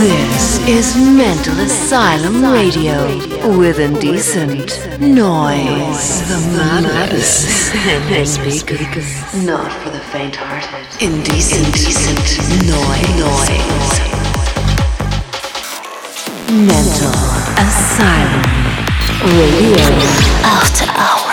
This is Mental Asylum Radio with indecent noise. The maddest in the speakers. Not for the faint-hearted. Indecent, indecent noise. Mental Asylum Radio. After Hours.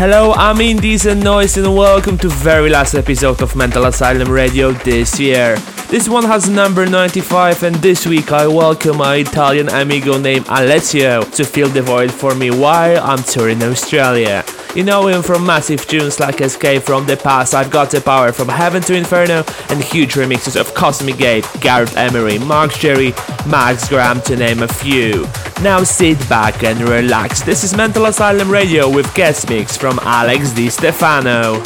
Hello, I'm Indecent Noise and welcome to very last episode of Mental Asylum Radio this year. This one has number 95 and this week I welcome my Italian amigo named Alessio to fill the void for me while I'm touring Australia. You know him from massive tunes like Escape from the Past, I've Got the Power from Heaven to Inferno, and huge remixes of Cosmic Gate, Gareth Emery, Mark Sherry, Max Graham to name a few. Now sit back and relax. This is Mental Asylum Radio with guest mix from Alex Di Stefano.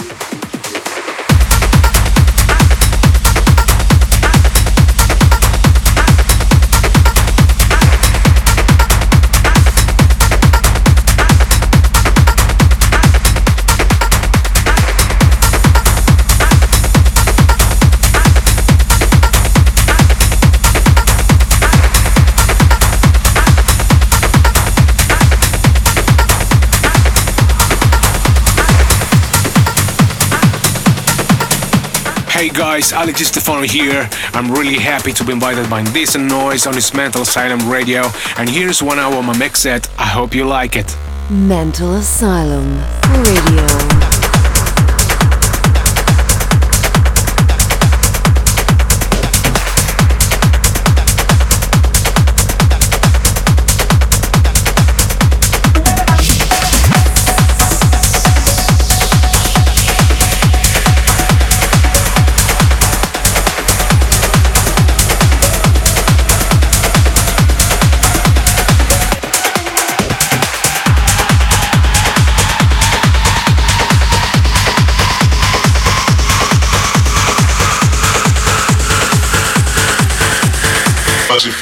Hey guys, Alex Stefano here. I'm really happy to be invited by Decent Noise on this Mental Asylum radio, and here's one hour of my mix set. I hope you like it. Mental Asylum Radio.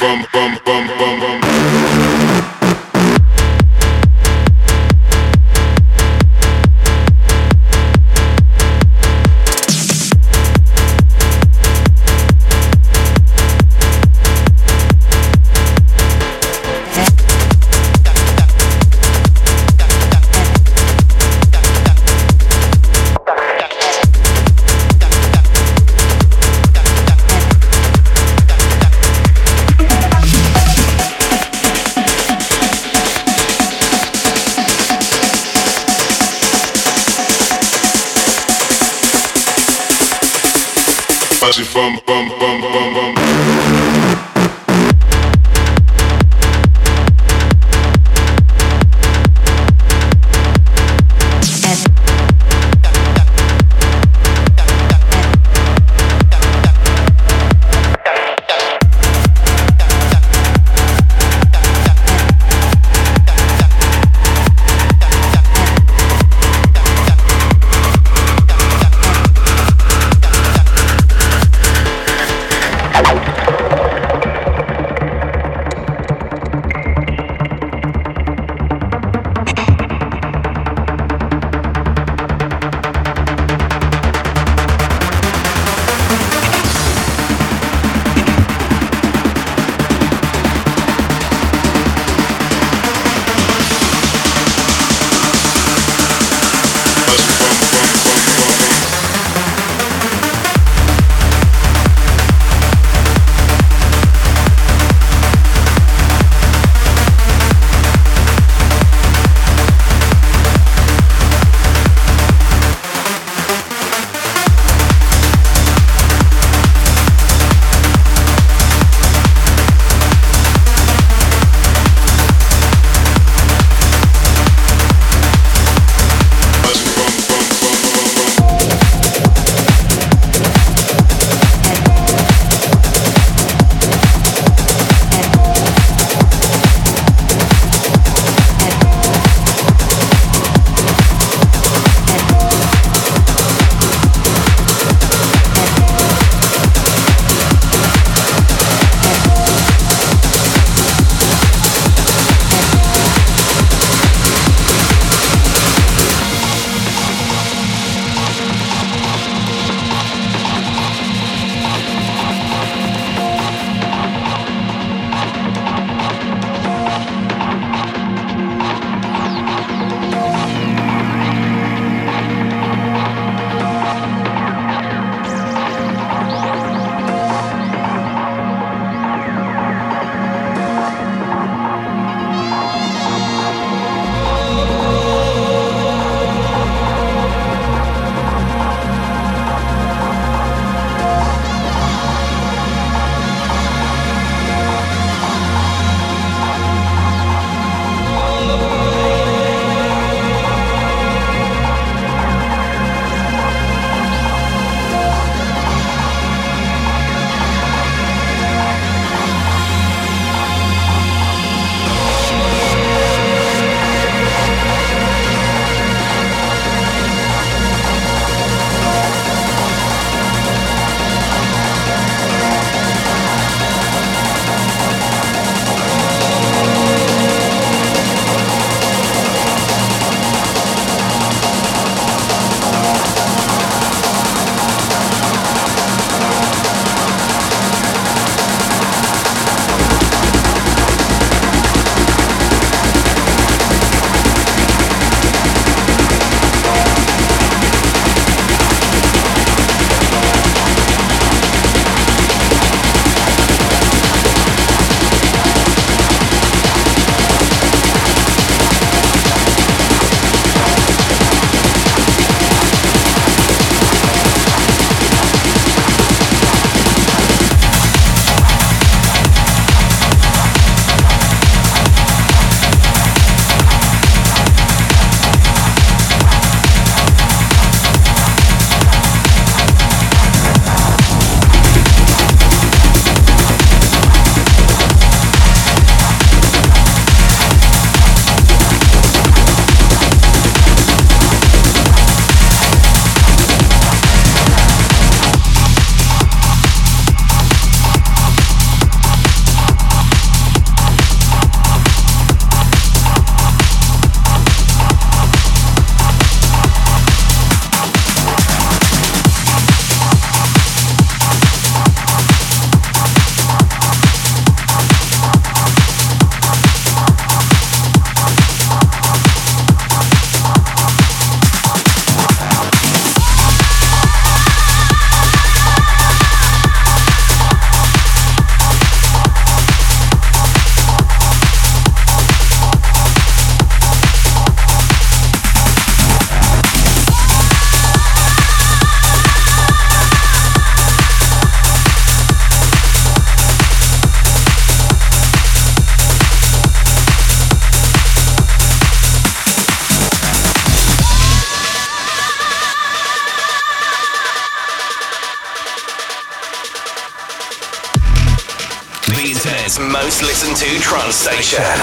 From, from, from, from, from, from, station.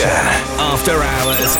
After Hours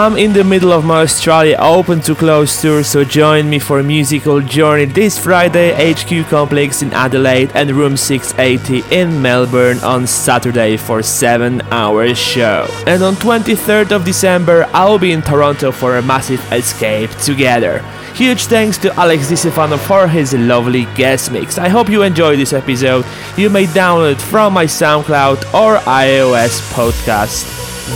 I'm in the middle of my Australia Open to Close tour, so join me for a musical journey this Friday, HQ Complex in Adelaide and Room 680 in Melbourne on Saturday for 7 hours show. And on 23rd of December, I'll be in Toronto for a massive escape together. Huge thanks to Alex Di Stefano for his lovely guest mix. I hope you enjoyed this episode. You may download from my SoundCloud or iOS podcast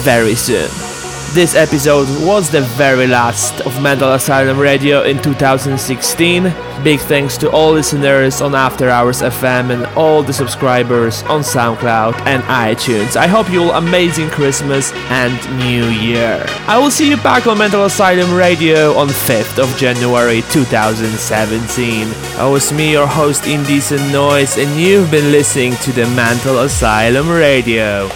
very soon. This episode was the very last of Mental Asylum Radio in 2016. Big thanks to all listeners on After Hours FM and all the subscribers on SoundCloud and iTunes. I hope you'll amazing Christmas and New Year. I will see you back on Mental Asylum Radio on 5th of January 2017. I was me, your host Indecent Noise, and you've been listening to the Mental Asylum Radio.